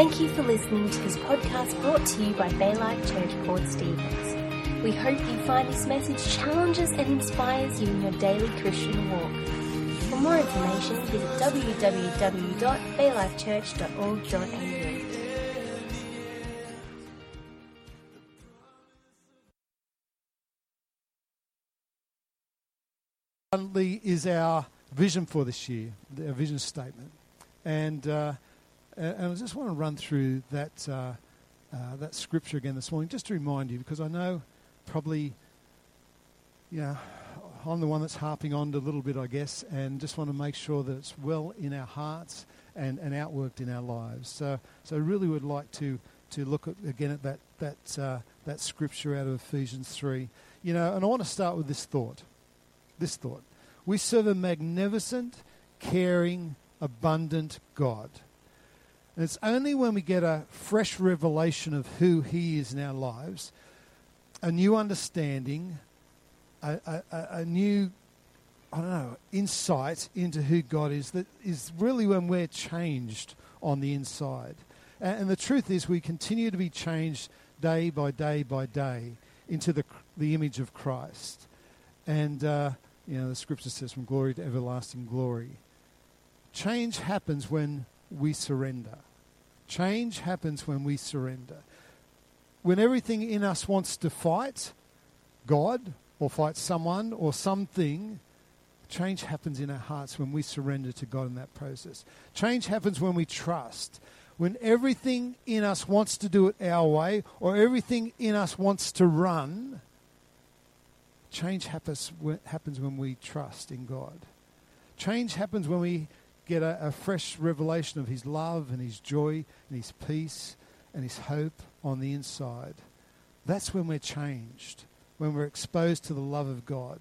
Thank you for listening to this podcast brought to you by Baylife Church Port Stephens. We hope you find this message challenges and inspires you in your daily Christian walk. For more information, visit www.baylifechurch.org.au. Abundantly is our vision for this year, our vision statement, and uh, and I just want to run through that uh, uh, that scripture again this morning, just to remind you, because I know probably, yeah, I'm the one that's harping on a little bit, I guess, and just want to make sure that it's well in our hearts and, and outworked in our lives. So, so I really would like to to look at, again at that that uh, that scripture out of Ephesians three, you know, and I want to start with this thought this thought. We serve a magnificent, caring, abundant God. And it's only when we get a fresh revelation of who He is in our lives, a new understanding, a, a, a new, I don't know, insight into who God is, that is really when we're changed on the inside. And, and the truth is, we continue to be changed day by day by day into the, the image of Christ. And, uh, you know, the scripture says, from glory to everlasting glory. Change happens when we surrender. Change happens when we surrender. When everything in us wants to fight God or fight someone or something, change happens in our hearts when we surrender to God in that process. Change happens when we trust. When everything in us wants to do it our way or everything in us wants to run, Change happens, happens when we trust in God. Change happens when we get a, a, fresh revelation of His love and His joy and His peace and His hope on the inside. That's when we're changed, when we're exposed to the love of God.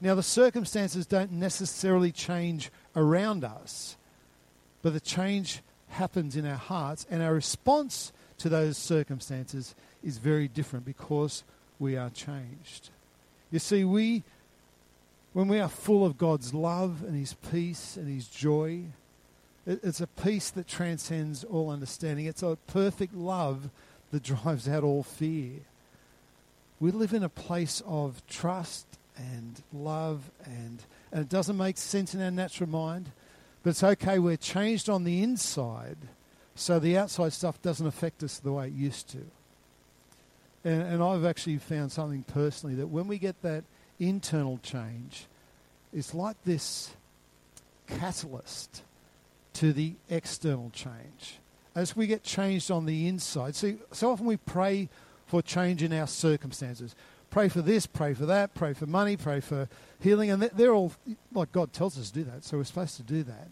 Now, the circumstances don't necessarily change around us, but the change happens in our hearts, and our response to those circumstances is very different because we are changed. You see, we, when we are full of God's love and His peace and His joy, it's a peace that transcends all understanding. It's a perfect love that drives out all fear. We live in a place of trust and love, and, and it doesn't make sense in our natural mind, but it's okay. We're changed on the inside, so the outside stuff doesn't affect us the way it used to. And, and I've actually found something personally that when we get that internal change, is like this catalyst to the external change. As we get changed on the inside, see, so often we pray for change in our circumstances. Pray for this, pray for that, pray for money, pray for healing, and they're all like God tells us to do that, so we're supposed to do that.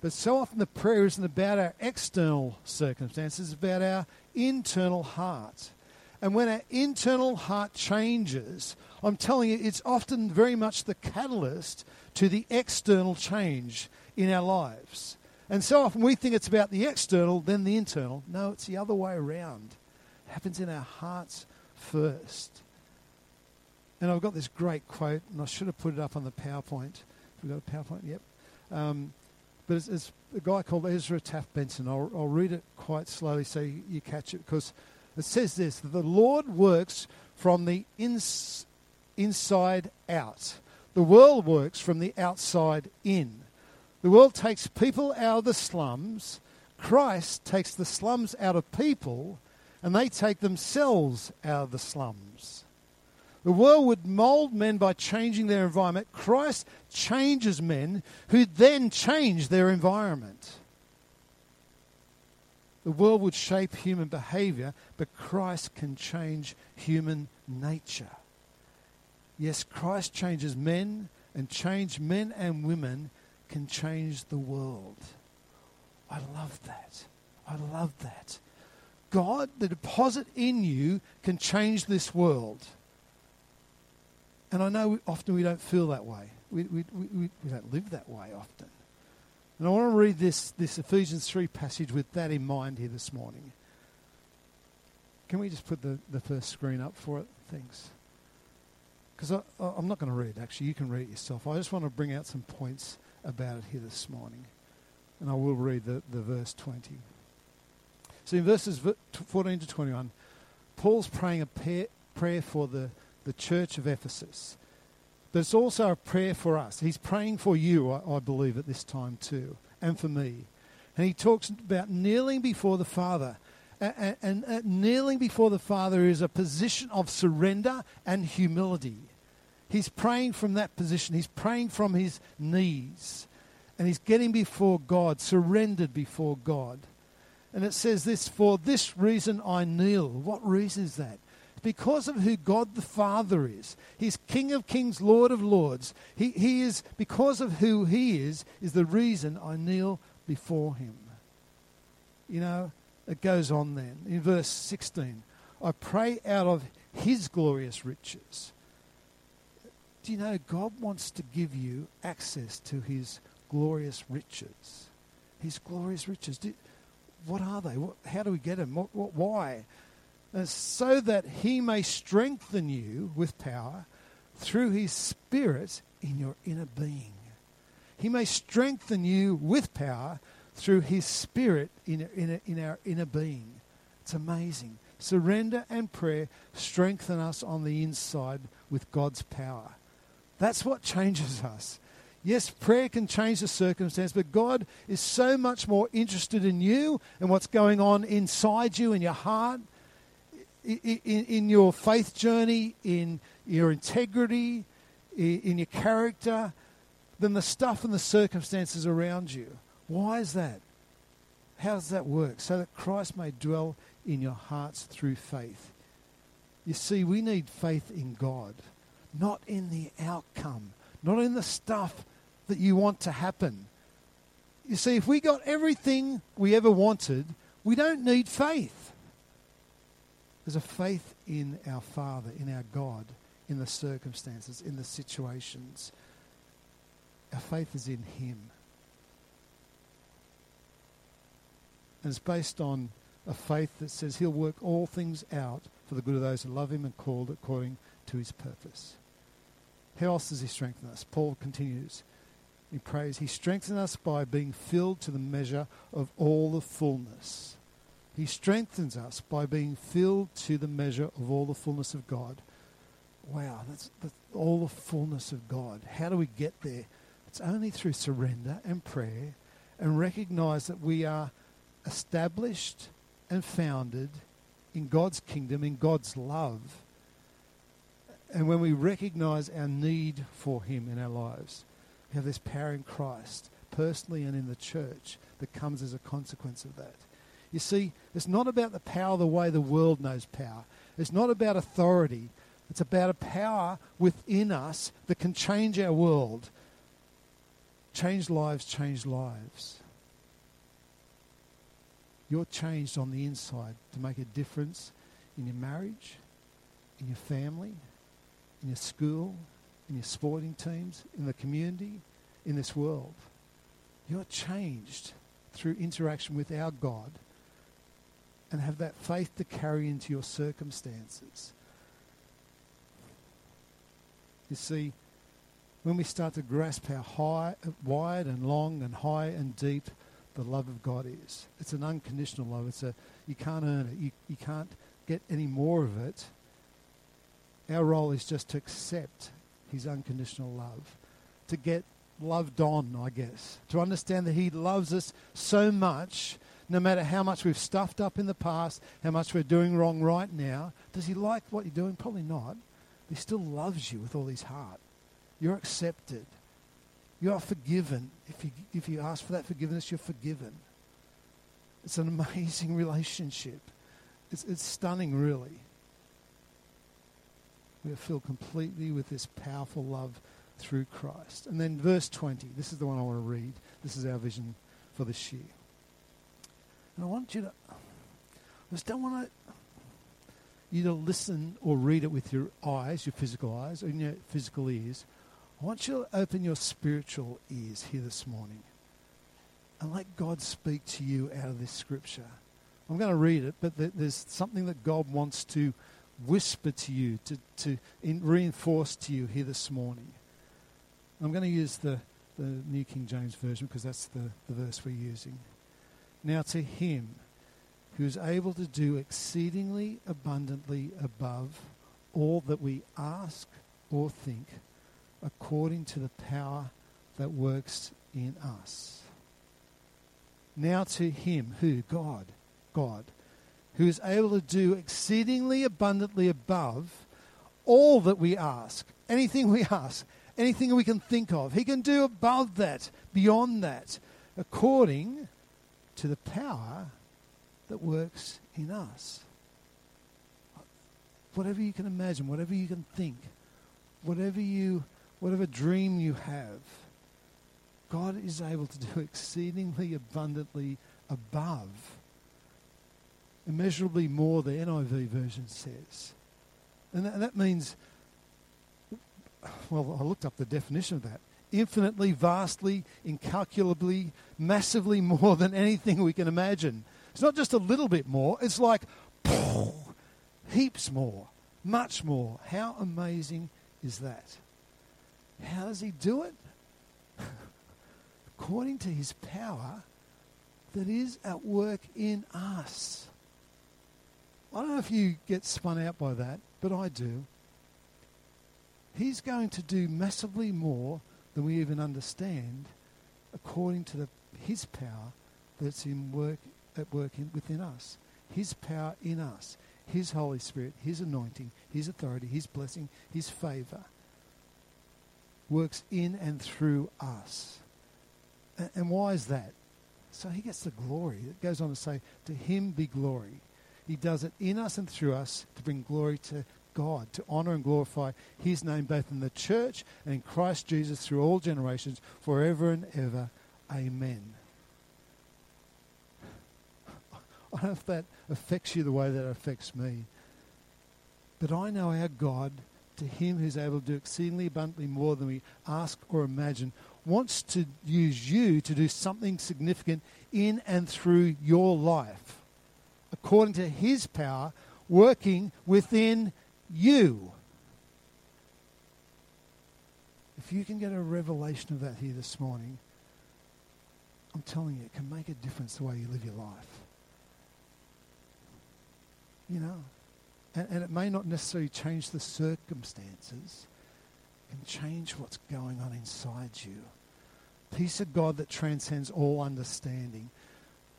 But so often the prayer isn't about our external circumstances, it's about our internal heart. And when our internal heart changes, I'm telling you, it's often very much the catalyst to the external change in our lives. And so often we think it's about the external, then the internal. No, it's the other way around. It happens in our hearts first. And I've got this great quote, and I should have put it up on the PowerPoint. We've got a PowerPoint? Yep. Um, but it's, it's, a guy called Ezra Taft Benson. I'll, I'll read it quite slowly so you, you catch it because it says this that the Lord works from the ins- inside out. The world works from the outside in. The world takes people out of the slums. Christ takes the slums out of people, and they take themselves out of the slums. The world would mold men by changing their environment. Christ changes men who then change their environment. The world would shape human behavior, but Christ can change human nature. Yes, Christ changes men, and change men and women can change the world. I love that. I love that. God, the deposit in you, can change this world. And I know often we don't feel that way. We, we, we, we don't live that way often. And I want to read this, this Ephesians 3 passage with that in mind here this morning. Can we just put the, the first screen up for it? Thanks. Because I'm not going to read actually. You can read it yourself. I just want to bring out some points about it here this morning. And I will read the, the verse 20. So in verses 14 to 21, Paul's praying a prayer for the, the church of Ephesus. But it's also a prayer for us. He's praying for you, I, I believe, at this time too, and for me. And he talks about kneeling before the Father. And, and, and kneeling before the Father is a position of surrender and humility. He's praying from that position. He's praying from his knees. And he's getting before God, surrendered before God. And it says this For this reason I kneel. What reason is that? Because of who God the Father is. He's King of Kings, Lord of Lords. He, he is, because of who He is, is the reason I kneel before Him. You know, it goes on then. In verse 16, I pray out of His glorious riches do you know God wants to give you access to His glorious riches? His glorious riches. Do, what are they? What, how do we get them? What, what, why? And so that He may strengthen you with power through His Spirit in your inner being. He may strengthen you with power through His Spirit in, in, in our inner being. It's amazing. Surrender and prayer strengthen us on the inside with God's power. That's what changes us. Yes, prayer can change the circumstance, but God is so much more interested in you and what's going on inside you in your heart, in, in, your faith journey, in your integrity, in, in your character, than the stuff and the circumstances around you. Why is that? How does that work? So that Christ may dwell in your hearts through faith. You see, we need faith in God not in the outcome, not in the stuff that you want to happen. You see, if we got everything we ever wanted, we don't need faith. There's a faith in our Father, in our God, in the circumstances, in the situations. Our faith is in Him. And it's based on a faith that says He'll work all things out for the good of those who love Him and called according to His purpose. How else does he strengthen us? Paul continues. He prays, He strengthens us by being filled to the measure of all the fullness. He strengthens us by being filled to the measure of all the fullness of God. Wow, that's, that's all the fullness of God. How do we get there? It's only through surrender and prayer and recognize that we are established and founded in God's kingdom, in God's love and when we recognize our need for Him in our lives, we have this power in Christ, personally and in the church, that comes as a consequence of that. You see, it's not about the power the way the world knows power. It's not about authority. It's about a power within us that can change our world. Change lives, change lives. You're changed on the inside to make a difference in your marriage, in your family, in your school, in your sporting teams, in the community, in this world. You're changed through interaction with our God and have that faith to carry into your circumstances. You see, when we start to grasp how high, wide and long and high and deep the love of God is, it's an unconditional love. It's a you can't earn it. You, you can't get any more of it our role is just to accept his unconditional love, to get loved on, I guess, to understand that he loves us so much, no matter how much we've stuffed up in the past, how much we're doing wrong right now. Does he like what you're doing? Probably not. He still loves you with all his heart. You're accepted. You are forgiven. If you, if you ask for that forgiveness, you're forgiven. It's an amazing relationship. It's, it's stunning, really. We are filled completely with this powerful love through Christ. And then verse 20, this is the one I want to read. This is our vision for this year. And I want you to, I just don't want to, you to listen or read it with your eyes, your physical eyes, or your physical ears. I want you to open your spiritual ears here this morning and let God speak to you out of this scripture. I'm going to read it, but there's something that God wants to whisper to you, to, to in, reinforce to you here this morning. I'm going to use the, the New King James Version because that's the, the verse we're using. Now, to him who is able to do exceedingly abundantly above all that we ask or think, according to the power that works in us. Now to him who, God, God, who is able to do exceedingly abundantly above all that we ask, anything we ask, anything we can think of. He can do above that, beyond that, according to the power that works in us. Whatever you can imagine, whatever you can think, whatever you whatever dream you have, God is able to do exceedingly abundantly above, immeasurably more, the NIV version says. And that, that means, well, I looked up the definition of that infinitely, vastly, incalculably, massively more than anything we can imagine. It's not just a little bit more, it's like heaps more, much more. How amazing is that? How does he do it? According to his power that is at work in us. I don't know if you get spun out by that, but I do. He's going to do massively more than we even understand according to the, his power that's in work, at work in, within us. His power in us. His Holy Spirit, His anointing, His authority, His blessing, His favor works in and through us. And, and why is that? So He gets the glory. It goes on to say, To Him be glory. He does it in us and through us to bring glory to God, to honor and glorify His name both in the church and in Christ Jesus through all generations, forever and ever. Amen. I don't know if that affects you the way that it affects me. But I know our God, to Him who's able to do exceedingly abundantly more than we ask or imagine, wants to use you to do something significant in and through your life, according to His power working within you. If you can get a revelation of that here this morning, I'm telling you, it can make a difference the way you live your life you know. And, and it may not necessarily change the circumstances, it can change what's going on inside you. Peace of God that transcends all understanding.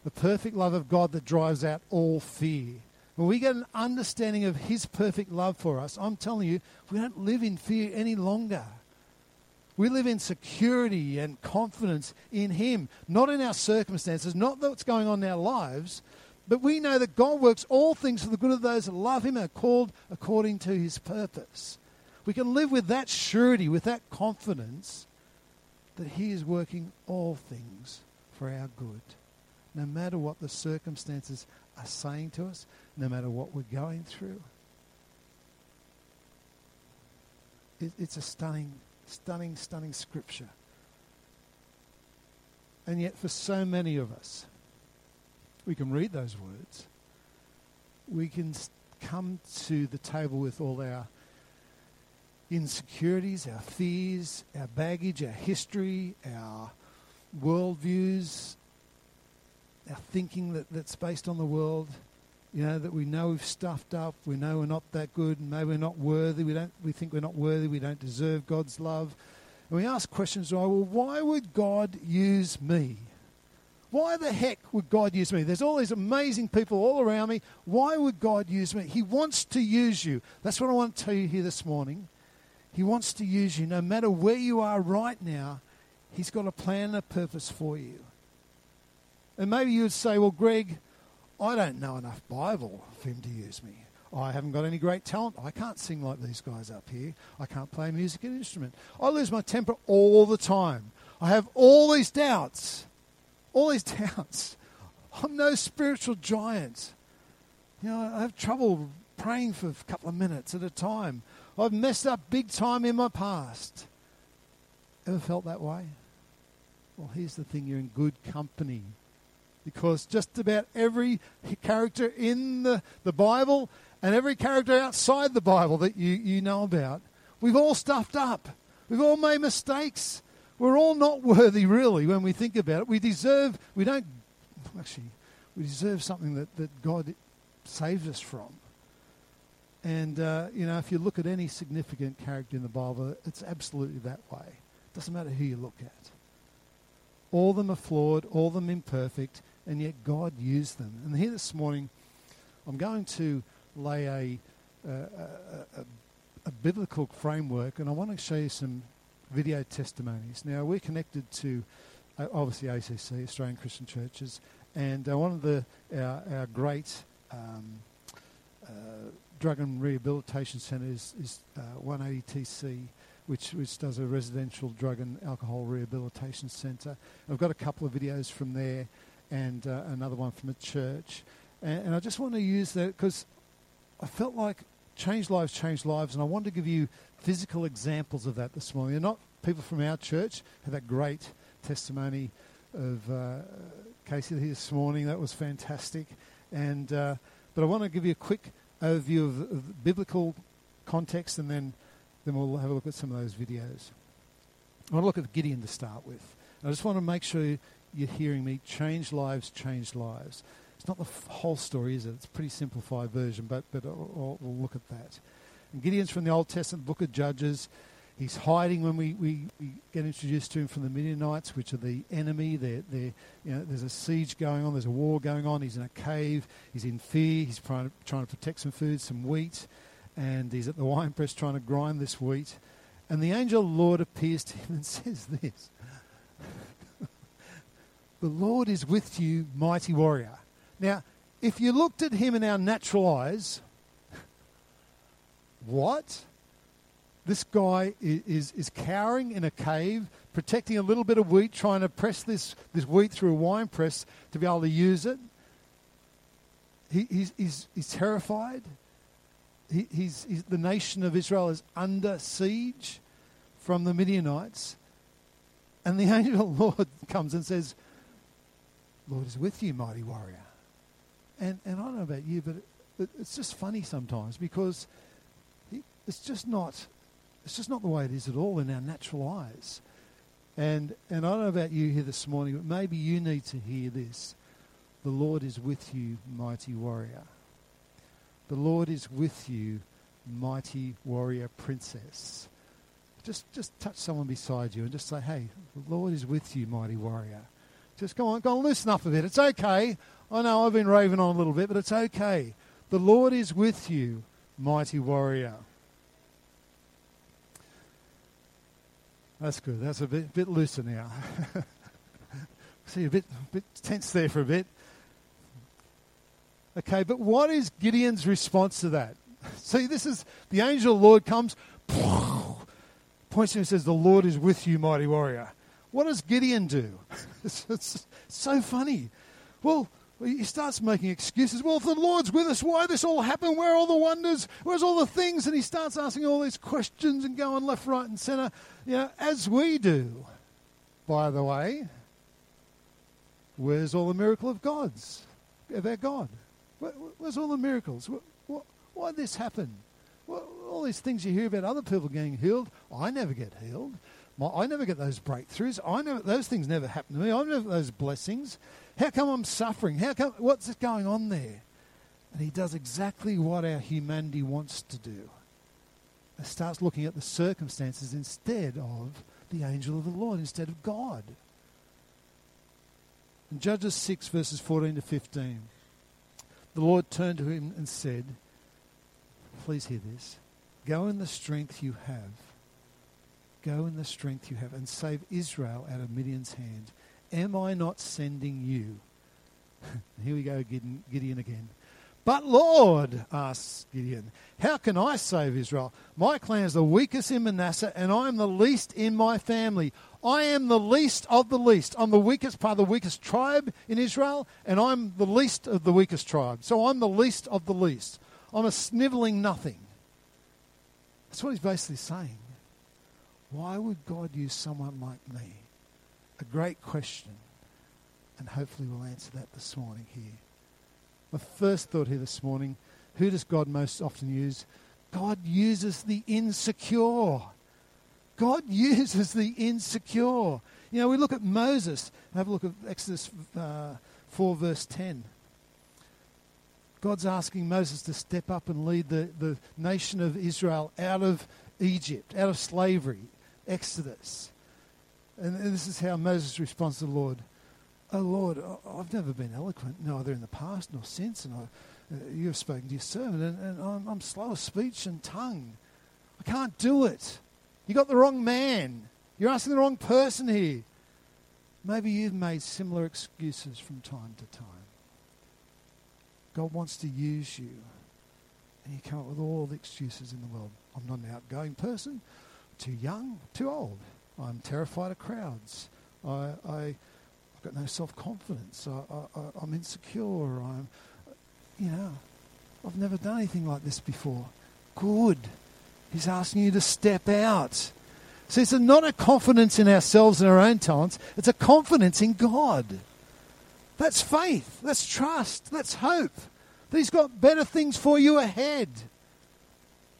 The perfect love of God that drives out all fear. When we get an understanding of His perfect love for us, I'm telling you, we don't live in fear any longer. We live in security and confidence in Him, not in our circumstances, not what's going on in our lives, but we know that God works all things for the good of those that love Him and are called according to His purpose. We can live with that surety, with that confidence that He is working all things for our good. No matter what the circumstances are saying to us, no matter what we're going through. It, it's a stunning, stunning, stunning scripture. And yet, for so many of us, we can read those words. We can come to the table with all our insecurities, our fears, our baggage, our history, our worldviews, our thinking that, that's based on the world. You know, that we know we've stuffed up, we know we're not that good, and maybe we're not worthy, we, don't, we think we're not worthy, we don't deserve God's love. And we ask questions, well, why would God use me? Why the heck would God use me? There's all these amazing people all around me. Why would God use me? He wants to use you. That's what I want to tell you here this morning. He wants to use you. No matter where you are right now, He's got a plan and a purpose for you. And maybe you would say, Well, Greg, I don't know enough Bible for Him to use me. I haven't got any great talent. I can't sing like these guys up here. I can't play a musical instrument. I lose my temper all the time. I have all these doubts all these doubts. I'm no spiritual giant. You know, I have trouble praying for a couple of minutes at a time. I've messed up big time in my past. Ever felt that way? Well, here's the thing you're in good company. Because just about every character in the, the Bible and every character outside the Bible that you, you know about, we've all stuffed up. We've all made mistakes. We're all not worthy, really, when we think about it. We deserve, we don't, actually, we deserve something that, that God saved us from. And, uh, you know, if you look at any significant character in the Bible, it's absolutely that way. It doesn't matter who you look at. All of them are flawed, all of them imperfect, and yet God used them. And here this morning, I'm going to lay a, a, a, a biblical framework, and I want to show you some video testimonies. Now, we're connected to uh, obviously ACC, Australian Christian Churches, and uh, one of the our, our great um, uh, drug and rehabilitation centres is, is uh, 180 TC, which, which does a residential drug and alcohol rehabilitation centre. I've got a couple of videos from there and uh, another one from a church. And, and I just want to use that because I felt like change lives, change lives, and I wanted to give you physical examples of that this morning. They're not people from our church, had that great testimony of uh, Casey here this morning. That was fantastic. And, uh, but I want to give you a quick overview of, of biblical context and then, then we'll have a look at some of those videos. I want to look at Gideon to start with. I just want to make sure you're hearing me. Change lives, change lives. It's not the f- whole story, is it? It's a pretty simplified version, but, but uh, uh, uh, I'll, I'll look at that. And Gideon's from the Old Testament book of Judges. He's hiding when we, we, we, get introduced to him from the Midianites, which are the enemy. They're, they're, you know, there's a siege going on, there's a war going on. He's in a cave, he's in fear, he's trying to, trying to protect some food, some wheat, and he's at the wine press trying to grind this wheat. And the angel Lord appears to him and says this The Lord is with you, mighty warrior. Now, if you looked at him in our natural eyes, what? This guy is, is, cowering in a cave, protecting a little bit of wheat, trying to press this, this wheat through a wine press to be able to use it. He, he's, he's, he's terrified. He, he's, he's, the nation of Israel is under siege from the Midianites. And the angel of the Lord comes and says, Lord is with you, mighty warrior. And, and I don't know about you, but it, it's just funny sometimes because it's just not it's just not the way it is at all in our natural eyes. And, and I don't know about you here this morning, but maybe you need to hear this. The Lord is with you, mighty warrior. The Lord is with you, mighty warrior princess. Just, just touch someone beside you and just say, hey, the Lord is with you, mighty warrior. Just go on, go on, loosen up a bit. It's okay. I know I've been raving on a little bit, but it's okay. The Lord is with you, mighty warrior. That's good. That's a bit, bit looser now. See, a bit, bit tense there for a bit. Okay, but what is Gideon's response to that? See, this is the angel of the Lord comes, points to him and says, The Lord is with you, mighty warrior. What does Gideon do? it's, it's so funny. Well, he starts making excuses. Well, if the Lord's with us, why this all happened? Where are all the wonders? Where's all the things? And he starts asking all these questions and going left, right, and centre, you know, as we do, by the way. Where's all the miracle of God's? Of our God? Where, where's all the miracles? Why, why this happen? all these things you hear about other people getting healed, I never get healed. My, I never get those breakthroughs. I never, those things never happen to me. I never those blessings. How come I'm suffering? How come, what's going on there? And he does exactly what our humanity wants to do. It starts looking at the circumstances instead of the angel of the Lord, instead of God. In Judges 6, verses 14 to 15, the Lord turned to him and said, Please hear this. Go in the strength you have. Go in the strength you have and save Israel out of Midian's hand Am I not sending you? Here we go, Gideon, Gideon again. But Lord, asks Gideon, how can I save Israel? My clan is the weakest in Manasseh, and I am the least in my family. I am the least of the least. I'm the weakest part of the weakest tribe in Israel, and I'm the least of the weakest tribe. So I'm the least of the least. I'm a sniveling nothing. That's what he's basically saying. Why would God use someone like me? a great question, and hopefully we'll answer that this morning here. My first thought here this morning who does God most often use? God uses the insecure. God uses the insecure. You know, we look at Moses. And have a look at Exodus uh, 4, verse 10. God's asking Moses to step up and lead the, the nation of Israel out of Egypt, out of slavery, Exodus. And, this is how Moses responds to the Lord. Oh Lord, I've never been eloquent, neither in the past nor since, and I, uh, you have spoken to your servant, and, and I'm, I'm slow of speech and tongue. I can't do it. You got the wrong man. You're asking the wrong person here. Maybe you've made similar excuses from time to time. God wants to use you. And you come up with all the excuses in the world. I'm not an outgoing person, too young, too old. I'm terrified of crowds. I, I, have got no self confidence. I, I, I'm insecure. I'm, you know, I've never done anything like this before. Good. He's asking you to step out. See, it's not a confidence in ourselves and our own talents, it's a confidence in God. That's faith. That's trust. That's hope. That He's got better things for you ahead.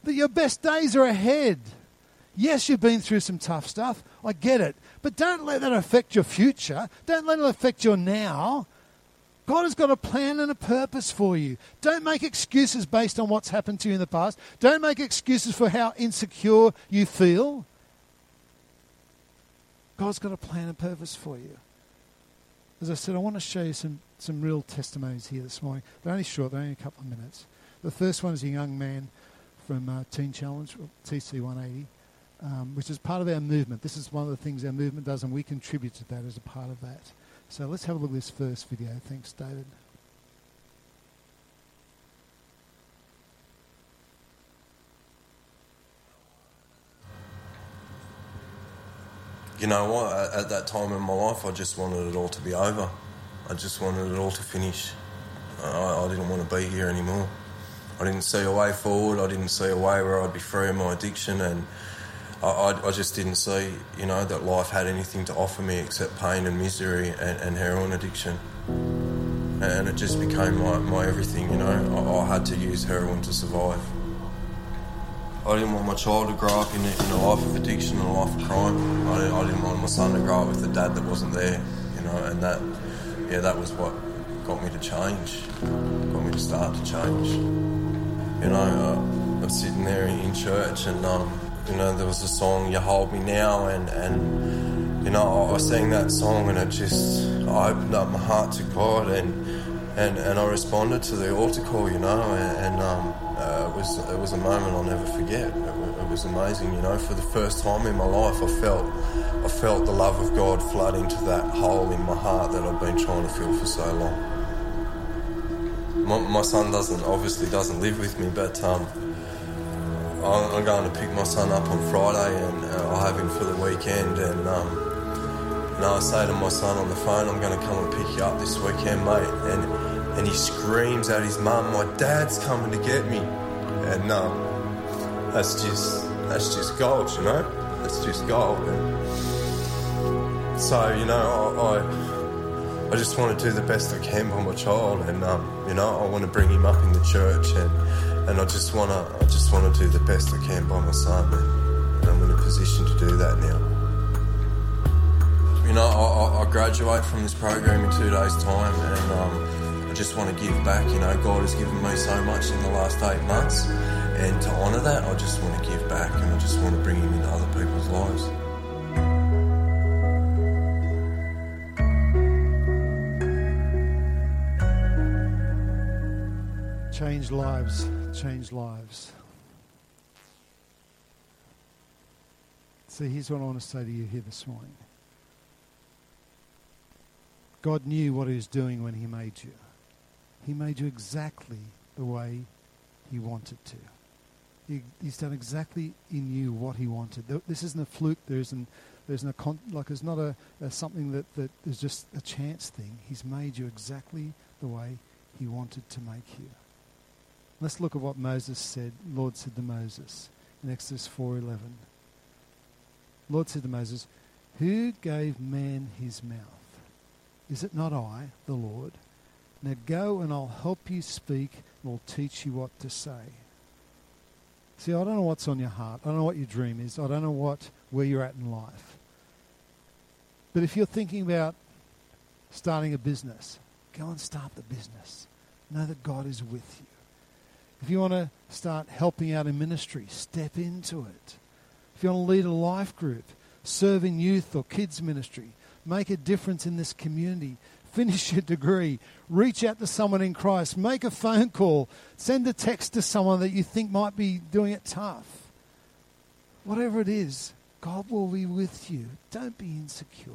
That your best days are ahead. Yes, you've been through some tough stuff. I get it. But don't let that affect your future. Don't let it affect your now. God has got a plan and a purpose for you. Don't make excuses based on what's happened to you in the past. Don't make excuses for how insecure you feel. God's got a plan and purpose for you. As I said, I want to show you some, some real testimonies here this morning. They're only short, they're only a couple of minutes. The first one is a young man from uh, Teen Challenge, TC 180 um, which is part of our movement. This is one of the things our movement does, and we contribute to that as a part of that. So let's have a look at this first video. Thanks, David. You know what? At that time in my life, I just wanted it all to be over. I just wanted it all to finish. I, I didn't want to be here anymore. I didn't see a way forward. I didn't see a way where I'd be free of my addiction and I, I, just didn't see, you know, that life had anything to offer me except pain and misery and, and heroin addiction. And it just became my, my everything, you know. I, I, had to use heroin to survive. I didn't want my child to grow up in, in a life of addiction and a life of crime. I didn't, I didn't want my son to grow up with a dad that wasn't there, you know, and that, yeah, that was what got me to change, got me to start to change. You know, uh, I was sitting there in church and, um, you know, there was a song, You Hold Me Now, and, and you know, I sang that song and it just, I opened up my heart to God and, and, and I responded to the altar call, you know, and, and um, uh, it, was, it was a moment I'll never forget. It, it was amazing, you know, for the first time in my life, I felt, I felt the love of God flood into that hole in my heart that I've been trying to fill for so long. My, my son doesn't, obviously doesn't live with me, but um, I'm going to pick my son up on Friday and uh, I'll have him for the weekend. And, um, and I say to my son on the phone, I'm going to come and pick you up this weekend, mate. And, and he screams at his mum, My dad's coming to get me. And um, that's just that's just gold, you know? That's just gold. And so, you know, I, I, I just want to do the best I can for my child. And, um, you know, I want to bring him up in the church and and I just wanna I just wanna do the best I can by my son, and, and I'm in a position to do that now. You know, I, I, graduate from this program in two days' time, and um, I just want to give back. You know, God has given me so much in the last eight months, and to honour that, I just want to give back, and I just want to bring Him into other people's lives. Change lives change lives. So here's what I want to say to you here this morning. God knew what he was doing when he made you. He made you exactly the way he wanted to. He, he's done exactly in you what he wanted. This isn't a fluke. There isn't. There's no con- like it's not a, a something that, that is just a chance thing. He's made you exactly the way he wanted to make you. Let's look at what Moses said. Lord said to Moses in Exodus 4:11. Lord said to Moses, "Who gave man his mouth? Is it not I, the Lord? Now go and I'll help you speak and I'll teach you what to say." See, I don't know what's on your heart. I don't know what your dream is. I don't know what where you're at in life. But if you're thinking about starting a business, go and start the business. know that God is with you. If you want to start helping out in ministry, step into it. If you want to lead a life group, serve in youth or kids ministry, make a difference in this community, finish your degree, reach out to someone in Christ, make a phone call, send a text to someone that you think might be doing it tough. Whatever it is, God will be with you. Don't be insecure.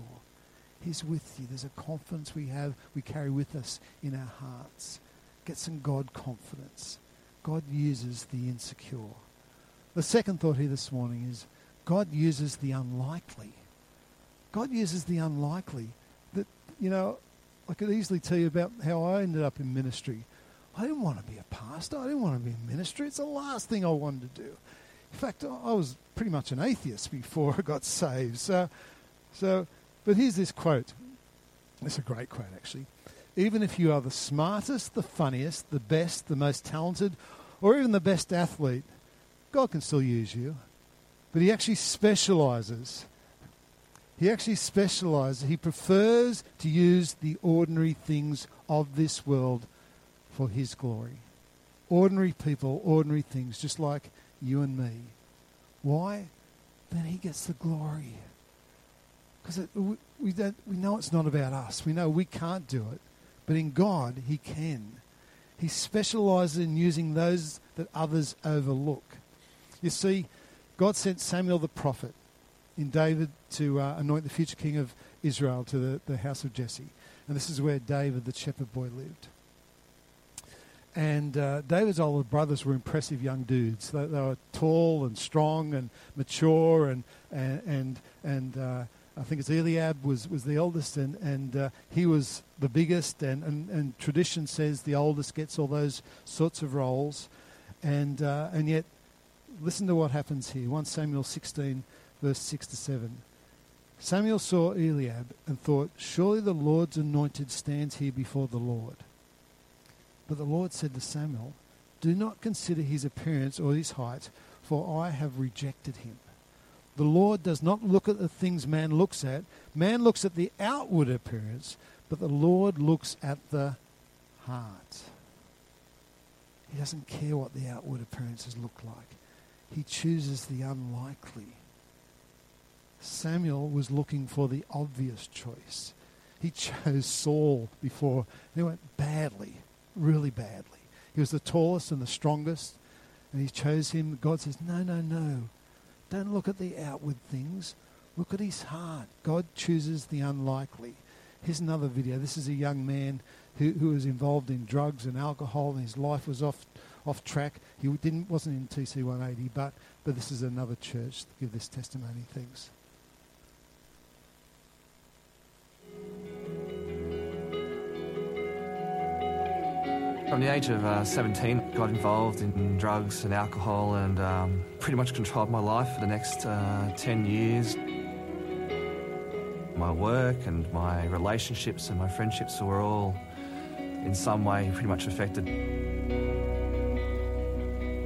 He's with you. There's a confidence we have, we carry with us in our hearts. Get some God confidence. God uses the insecure. The second thought here this morning is God uses the unlikely. God uses the unlikely. That, you know, I could easily tell you about how I ended up in ministry. I didn't want to be a pastor. I didn't want to be in ministry. It's the last thing I wanted to do. In fact, I was pretty much an atheist before I got saved. So, so, but here's this quote. It's a great quote, actually. Even if you are the smartest, the funniest, the best, the most talented, or even the best athlete, God can still use you. But He actually specializes he actually specializes. He prefers to use the ordinary things of this world for his glory. Ordinary people, ordinary things, just like you and me. Why? Then he gets the glory. Because we, we, we know it's not about us. We know we can't do it. But in God, he can. He specializes in using those that others overlook. You see, God sent Samuel the prophet in David to uh, anoint the future king of Israel to the, the house of Jesse. And this is where David, the shepherd boy, lived. And uh, David's older brothers were impressive young dudes. They, they, were tall and strong and mature, and and and, and uh, I think it's Eliab was, was the eldest, and and uh, he was the biggest. And, and and tradition says the oldest gets all those sorts of roles, and uh, and yet, listen to what happens here. One Samuel sixteen verse 6 to 7. Samuel saw Eliab and thought, Surely the Lord's anointed stands here before the Lord. But the Lord said to Samuel, Do not consider his appearance or his height, for I have rejected him. The Lord does not look at the things man looks at. Man looks at the outward appearance, but the Lord looks at the heart. He doesn't care what the outward appearances look like. He chooses the unlikely. Samuel was looking for the obvious choice. He chose Saul before. They went badly, really badly. He was the tallest and the strongest, and he chose him. God says, No, no, no. Don't look at the outward things. Look at his heart. God chooses the unlikely. Here's another video. This is a young man who, who was involved in drugs and alcohol, and his life was off off track. He didn't wasn't in TC 180, but but this is another church to give this testimony. Thanks. From the age of uh, 17, got involved in drugs and alcohol and um, pretty much controlled my life for the next uh, 10 years. My work and my relationships and my friendships were all in some way pretty much affected.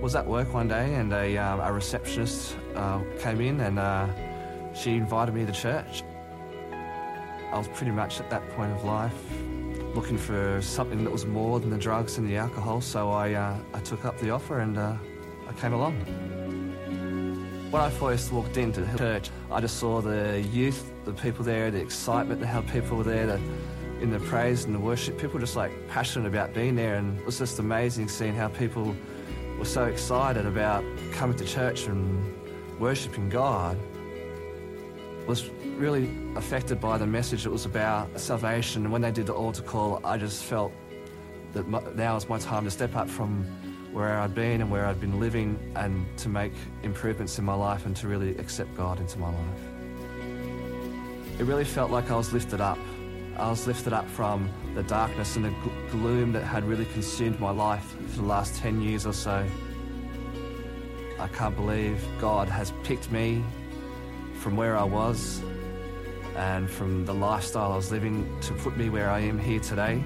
Was at work one day and a, um, a receptionist uh, came in and uh, she invited me to church. I was pretty much at that point of life looking for something that was more than the drugs and the alcohol, so I, uh, I took up the offer and uh, I came along. When I first walked into the church, I just saw the youth, the people there, the excitement, how people were there to, in the praise and the worship. People were just like passionate about being there, and it was just amazing seeing how people were so excited about coming to church and worshipping God. Was really affected by the message it was about salvation. And when they did the altar call, I just felt that now is my time to step up from where I'd been and where I'd been living and to make improvements in my life and to really accept God into my life. It really felt like I was lifted up. I was lifted up from the darkness and the gloom that had really consumed my life for the last 10 years or so. I can't believe God has picked me from where I was and from the lifestyle I was living to put me where I am here today.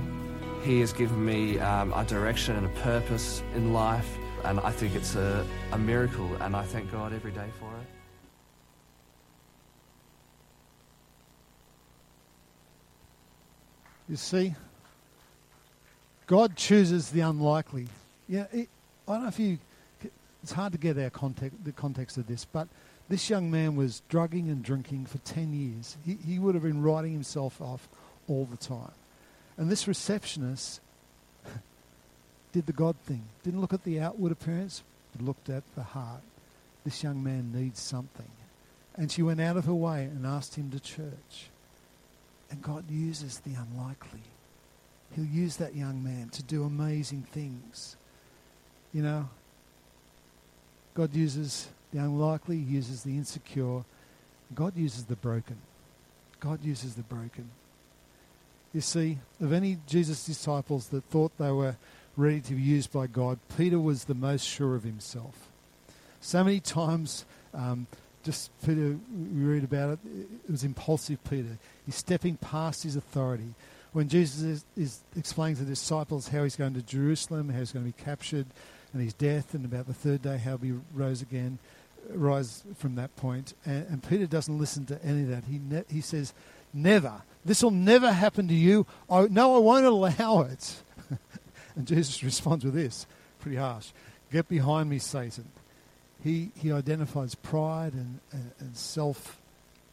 He has given me um, a direction and a purpose in life, and I think it's a, a miracle, and I thank God every day for it. You see, God chooses the unlikely. Yeah, it, I don't know if you. It's hard to get our context, the context of this, but this young man was drugging and drinking for 10 years. He, he would have been writing himself off all the time. And this receptionist did the God thing. Didn't look at the outward appearance, but looked at the heart. This young man needs something. And she went out of her way and asked him to church. And God uses the unlikely. He'll use that young man to do amazing things. You know, God uses the unlikely, uses the insecure. God uses the broken. God uses the broken. You see, of any Jesus disciples that thought they were ready to be used by God, Peter was the most sure of himself. So many times, um, just Peter, we read about it, it was impulsive Peter. He's stepping past his authority. When Jesus is, is explaining to the disciples how he's going to Jerusalem, how he's going to be captured, and his death, and about the third day how he rose again, rise from that point. And, and Peter doesn't listen to any of that. He ne- he says, "Never. This will never happen to you. I, no, I won't allow it." and Jesus responds with this, pretty harsh: "Get behind me, Satan." He he identifies pride and and, and self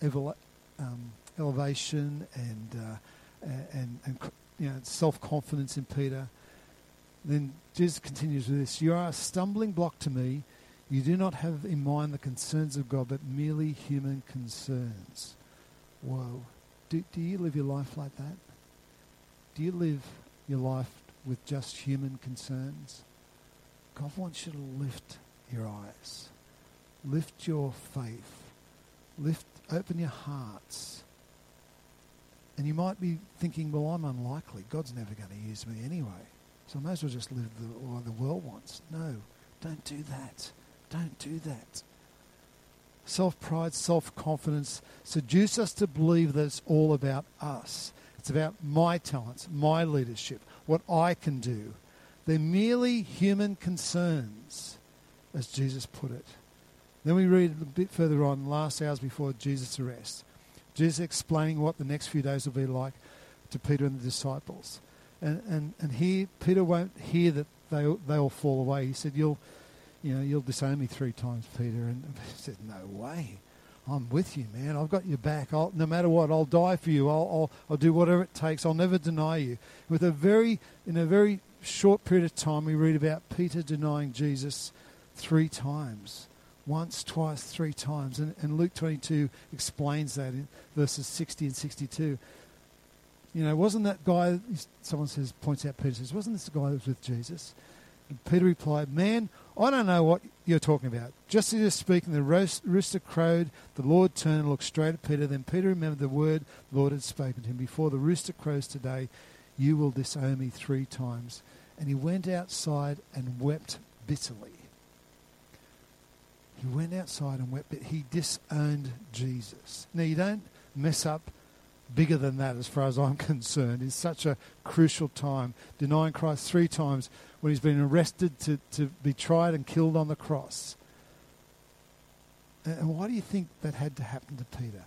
um, elevation and, uh, and and you know self confidence in Peter. Then Jesus continues with this: "You are a stumbling block to me." You do not have in mind the concerns of God, but merely human concerns. Whoa. Do, do you live your life like that? Do you live your life with just human concerns? God wants you to lift your eyes, lift your faith, lift, open your hearts. And you might be thinking, well, I'm unlikely. God's never going to use me anyway. So I may as well just live the the world wants. No, don't do that. Don't do that. Self pride, self confidence seduce us to believe that it's all about us. It's about my talents, my leadership, what I can do. They're merely human concerns, as Jesus put it. Then we read a bit further on, last hours before Jesus' arrest. Jesus explaining what the next few days will be like to Peter and the disciples. And, and, and here, Peter won't hear that they, they all fall away. He said, You'll you know, you'll disown me three times, Peter. And he said, no way. I'm with you, man. I've got your back. I'll, no matter what, I'll die for you. I'll, I'll, I'll do whatever it takes. I'll never deny you. With a very, in a very short period of time, we read about Peter denying Jesus three times. Once, twice, three times. And, and Luke 22 explains that in verses 60 and 62. You know, wasn't that guy, someone says, points out Peter, says, wasn't this the guy that was with Jesus? And Peter replied, Man, I don't know what you're talking about. Just as he was speaking, the rooster crowed. The Lord turned and looked straight at Peter. Then Peter remembered the word the Lord had spoken to him. Before the rooster crows today, you will disown me three times. And he went outside and wept bitterly. He went outside and wept. But he disowned Jesus. Now, you don't mess up bigger than that as far as I'm concerned. It's such a crucial time. Denying Christ three times when he's been arrested to, to be tried and killed on the cross. And why do you think that had to happen to Peter?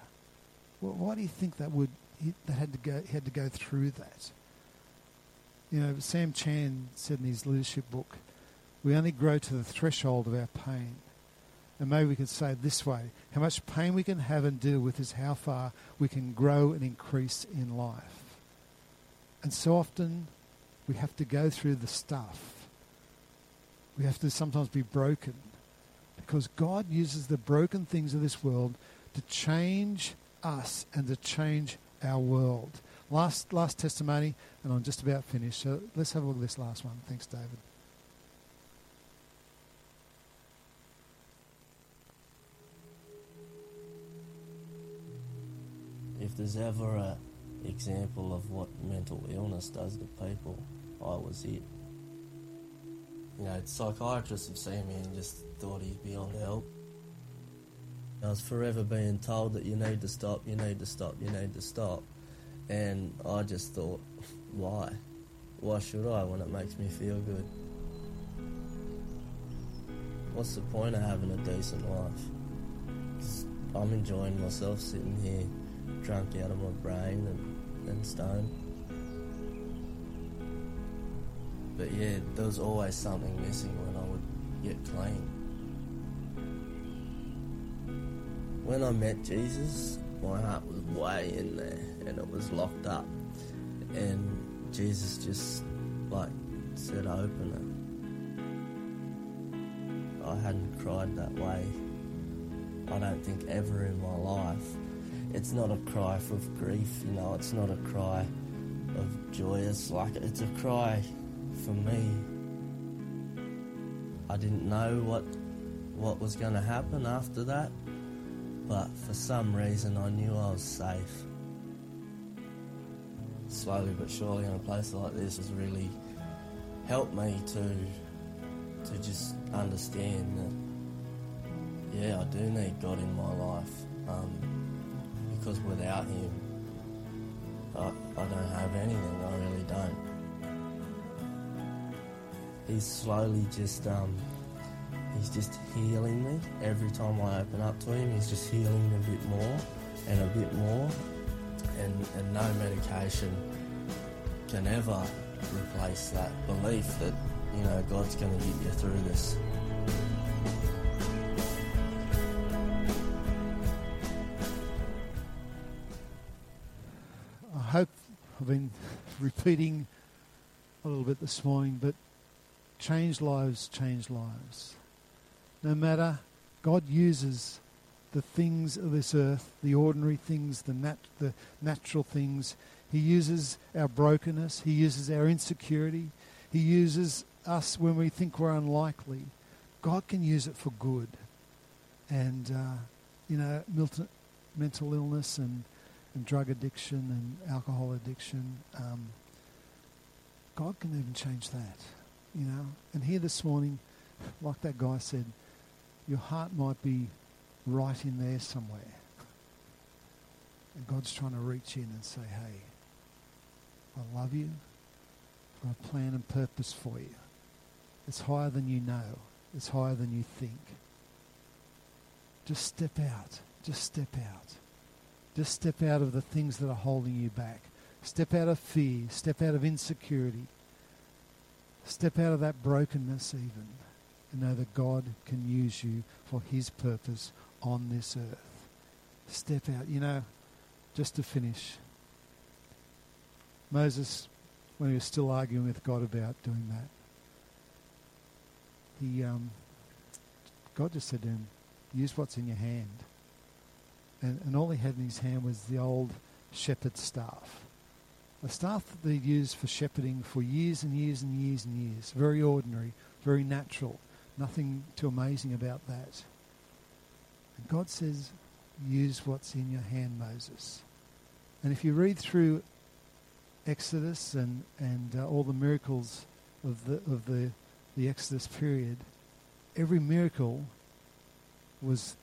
Why do you think that would that had to go had to go through that? You know, Sam Chand said in his leadership book, "We only grow to the threshold of our pain." And maybe we could say it this way how much pain we can have and deal with is how far we can grow and increase in life. And so often we have to go through the stuff. We have to sometimes be broken because God uses the broken things of this world to change us and to change our world. Last, last testimony, and I'm just about finished. So let's have a look at this last one. Thanks, David. If there's ever a example of what mental illness does to people, I was it. You know, psychiatrists have seen me and just thought he's beyond help. I was forever being told that you need to stop, you need to stop, you need to stop. And I just thought, why? Why should I when it makes me feel good? What's the point of having a decent life? I'm enjoying myself sitting here drunk out of my brain and, and stoned. but yeah, there was always something missing when I would get clean. When I met Jesus, my heart was way in there and it was locked up. And Jesus just like said, open it. I hadn't cried that way, I don't think, ever in my life. It's not a cry for grief, you know, it's not a cry of joy, it's like, it's a cry for me. I didn't know what what was going to happen after that, but for some reason I knew I was safe. Slowly but surely, in a place like this, has really helped me to to just understand that yeah, I do need God in my life um, because without Him, I, I don't have anything. I really don't. He's slowly just um, he's just healing me every time I open up to him. He's just healing a bit more and a bit more, and and no medication can ever replace that belief that you know God's going to get you through this. I've been repeating a little bit this morning, but change lives, change lives. No matter, God uses the things of this earth, the ordinary things, the, nat- the natural things. He uses our brokenness. He uses our insecurity. He uses us when we think we're unlikely. God can use it for good. And, uh, you know, mental, mental illness and, and drug addiction and alcohol addiction, um, God can even change that, you know. And here this morning, like that guy said, your heart might be right in there somewhere. And God's trying to reach in and say, hey, I love you. I've got a plan and purpose for you. It's higher than you know. It's higher than you think. Just step out. Just step out. Just step out of the things that are holding you back. Step out of fear. Step out of insecurity. Step out of that brokenness, even, and know that God can use you for His purpose on this earth. Step out. You know, just to finish, Moses, when he was still arguing with God about doing that, he, um, God just said to him, use what's in your hand. And, and all he had in his hand was the old shepherd's staff. A staff that they'd used for shepherding for years and years and years and years. Very ordinary, very natural. Nothing too amazing about that. And God says, use what's in your hand, Moses. And if you read through Exodus and, and uh, all the miracles of the, of the, the Exodus period, every miracle was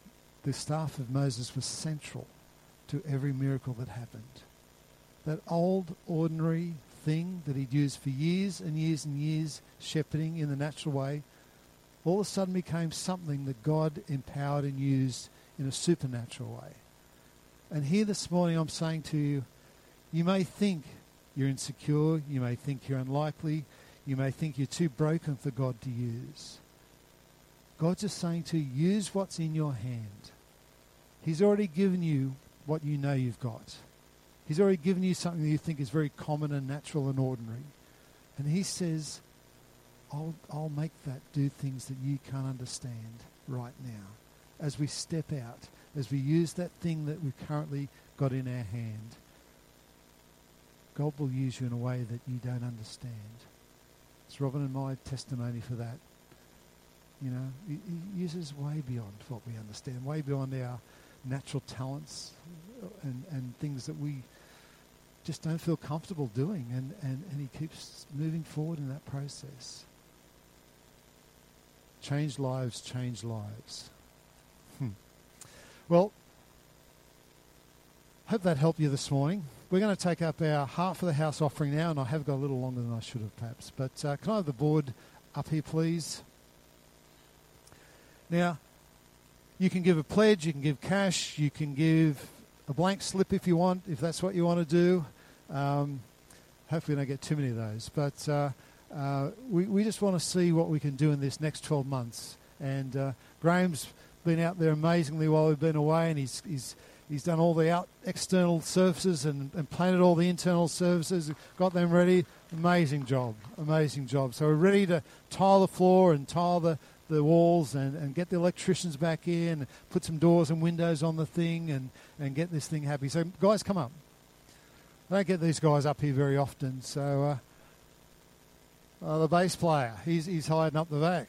the staff of Moses was central to every miracle that happened. That old, ordinary thing that he'd used for years and years and years, shepherding in the natural way, all of a sudden became something that God empowered and used in a supernatural way. And here this morning, I'm saying to you, you may think you're insecure, you may think you're unlikely, you may think you're too broken for God to use. God's just saying to you, use what's in your hand. He's already given you what you know you've got. He's already given you something that you think is very common and natural and ordinary. And He says, I'll, I'll make that do things that you can't understand right now. As we step out, as we use that thing that we've currently got in our hand, God will use you in a way that you don't understand. It's Robin and my testimony for that. You know, he, uses way beyond what we understand, way beyond our natural talents and, and things that we just don't feel comfortable doing. And, and, and he keeps moving forward in that process. Change lives, change lives. Hmm. Well, hope that helped you this morning. We're going to take up our half of the house offering now, and I have got a little longer than I should have, perhaps. But uh, can I have the board up here, please? Now, you can give a pledge, you can give cash, you can give a blank slip if you want, if that's what you want to do. Um, hopefully, we don't get too many of those. But uh, uh, we, we just want to see what we can do in this next 12 months. And uh, Graham's been out there amazingly while we've been away, and he's, he's, he's done all the out external services and, and planted all the internal services, got them ready. Amazing job, amazing job. So we're ready to tile the floor and tile the, the walls and, and get the electricians back in, put some doors and windows on the thing, and, and get this thing happy. So, guys, come up. I don't get these guys up here very often. So, uh, uh, the bass player, he's, he's hiding up the back.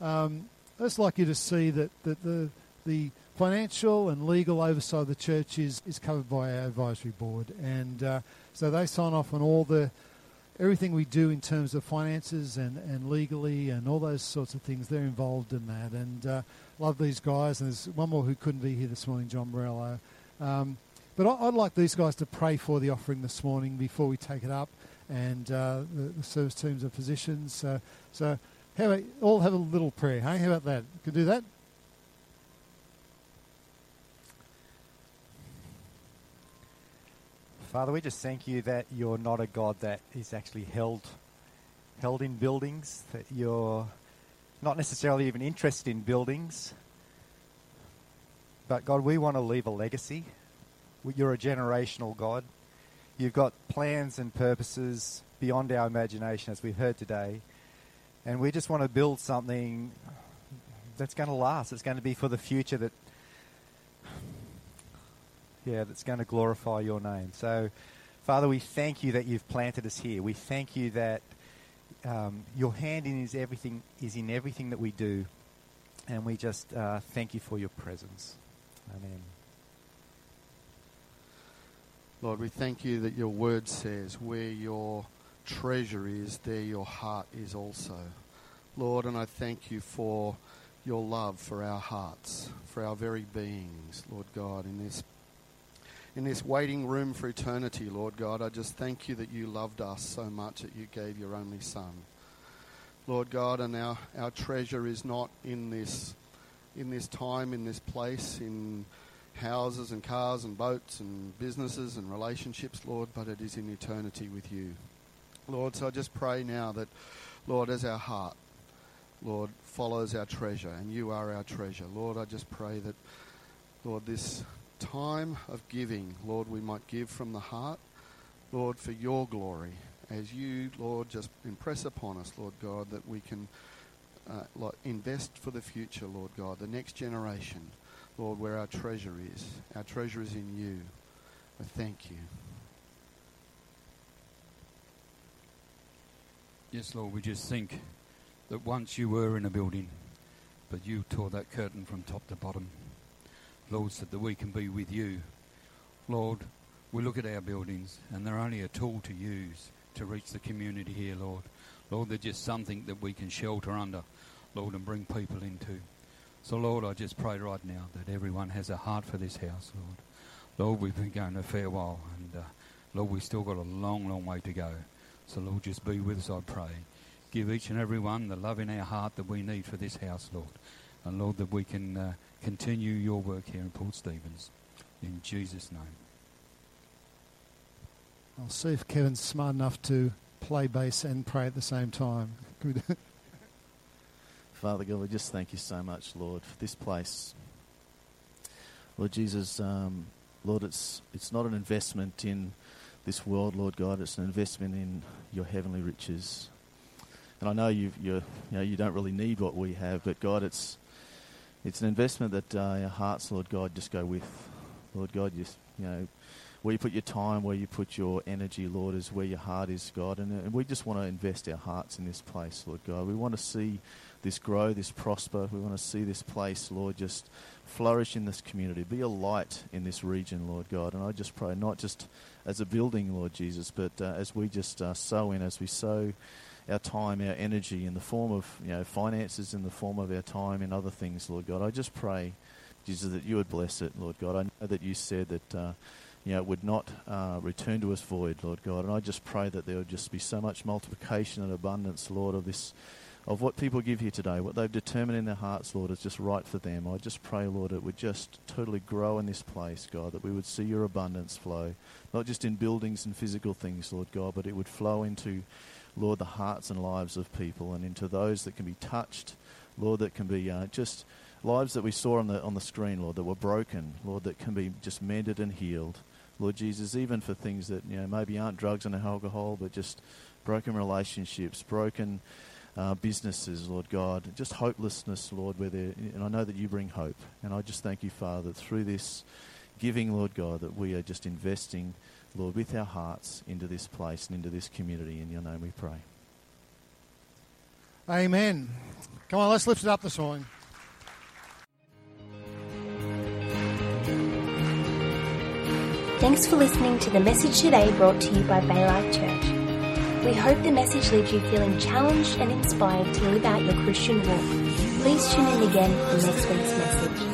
Um, just like you to see that, that the, the financial and legal oversight of the church is, is covered by our advisory board. And uh, so they sign off on all the everything we do in terms of finances and, and legally and all those sorts of things. They're involved in that. And uh, love these guys. And there's one more who couldn't be here this morning, John Morello. Um, but I, would like these guys to pray for the offering this morning before we take it up. And uh, the, the, service teams are positioned. So, so how about, all have a little prayer, hey? How about that? Can do that? Father, we just thank you that you're not a God that is actually held held in buildings, that you're not necessarily even interested in buildings. But God, we want to leave a legacy. You're a generational God. You've got plans and purposes beyond our imagination, as we've heard today. And we just want to build something that's going to last. It's going to be for the future that yeah, that's going to glorify your name. So, Father, we thank you that you've planted us here. We thank you that um, your hand in is everything is in everything that we do, and we just uh, thank you for your presence. Amen. Lord, we thank you that your word says, where your treasure is, there your heart is also. Lord, and I thank you for your love for our hearts, for our very beings, Lord God, in this in this waiting room for eternity, Lord God. I just thank you that you loved us so much that you gave your only Son. Lord God, and our, our treasure is not in this in this time, in this place, in houses and cars and boats and businesses and relationships, Lord, but it is in eternity with you. Lord, so I just pray now that, Lord, as our heart, Lord, follows our treasure, and you are our treasure. Lord, I just pray that, Lord, this time of giving, Lord, we might give from the heart, Lord, for your glory. As you, Lord, just impress upon us, Lord God, that we can uh, invest for the future, Lord God, the next generation, Lord, where our treasure is. Our treasure is in you. I thank you. Yes, Lord, we just think that once you were in a building, but you tore that curtain from top to bottom. Lord, so that we can be with you. Lord, we look at our buildings and they're only a tool to use to reach the community here, Lord. Lord, they're just something that we can shelter under, Lord, and bring people into. So, Lord, I just pray right now that everyone has a heart for this house, Lord. Lord, we've been going a fair while, and uh, Lord, we've still got a long, long way to go. So, Lord, just be with us, I pray. Give each and every one the love in our heart that we need for this house, Lord. And, Lord, that we can. Uh, continue your work here in Port Stephens. In Jesus' name. I'll see if Kevin's smart enough to play bass and pray at the same time. Father God, we just thank you so much, Lord, for this place. Lord Jesus, um, Lord, it's it's not an investment in this world, Lord God. It's an investment in your heavenly riches. And I know you you know you don't really need what we have, but God, it's it's an investment that uh, our hearts, Lord God, just go with. Lord God, you, you know, where you put your time, where you put your energy, Lord, is where your heart is, God. And, and we just want to invest our hearts in this place, Lord God. We want to see this grow, this prosper. We want to see this place, Lord, just flourish in this community. Be a light in this region, Lord God. And I just pray, not just as a building, Lord Jesus, but uh, as we just uh, sow in, as we sow our time, our energy in the form of you know finances, in the form of our time and other things, Lord God. I just pray, Jesus, that you would bless it, Lord God. I know that you said that uh, you know it would not uh, return to us void, Lord God, and I just pray that there would just be so much multiplication and abundance, Lord, of this of what people give here today, what they've determined in their hearts, Lord, is just right for them. I just pray, Lord, it would just totally grow in this place, God, that we would see your abundance flow, not just in buildings and physical things, Lord God, but it would flow into, Lord, the hearts and lives of people and into those that can be touched, Lord, that can be uh, just lives that we saw on the on the screen, Lord, that were broken, Lord, that can be just mended and healed. Lord Jesus, even for things that you know maybe aren't drugs and alcohol, but just broken relationships, broken uh, businesses, Lord God, just hopelessness, Lord, where there, and I know that you bring hope. And I just thank you, Father, through this giving, Lord God, that we are just investing, Lord, with our hearts into this place and into this community. In your name we pray. Amen. Come on, let's lift it up this morning. Thanks for listening to the message today brought to you by Baylife Church. We hope the message leaves you feeling challenged and inspired to live out your Christian walk. Please tune in again for next week's message.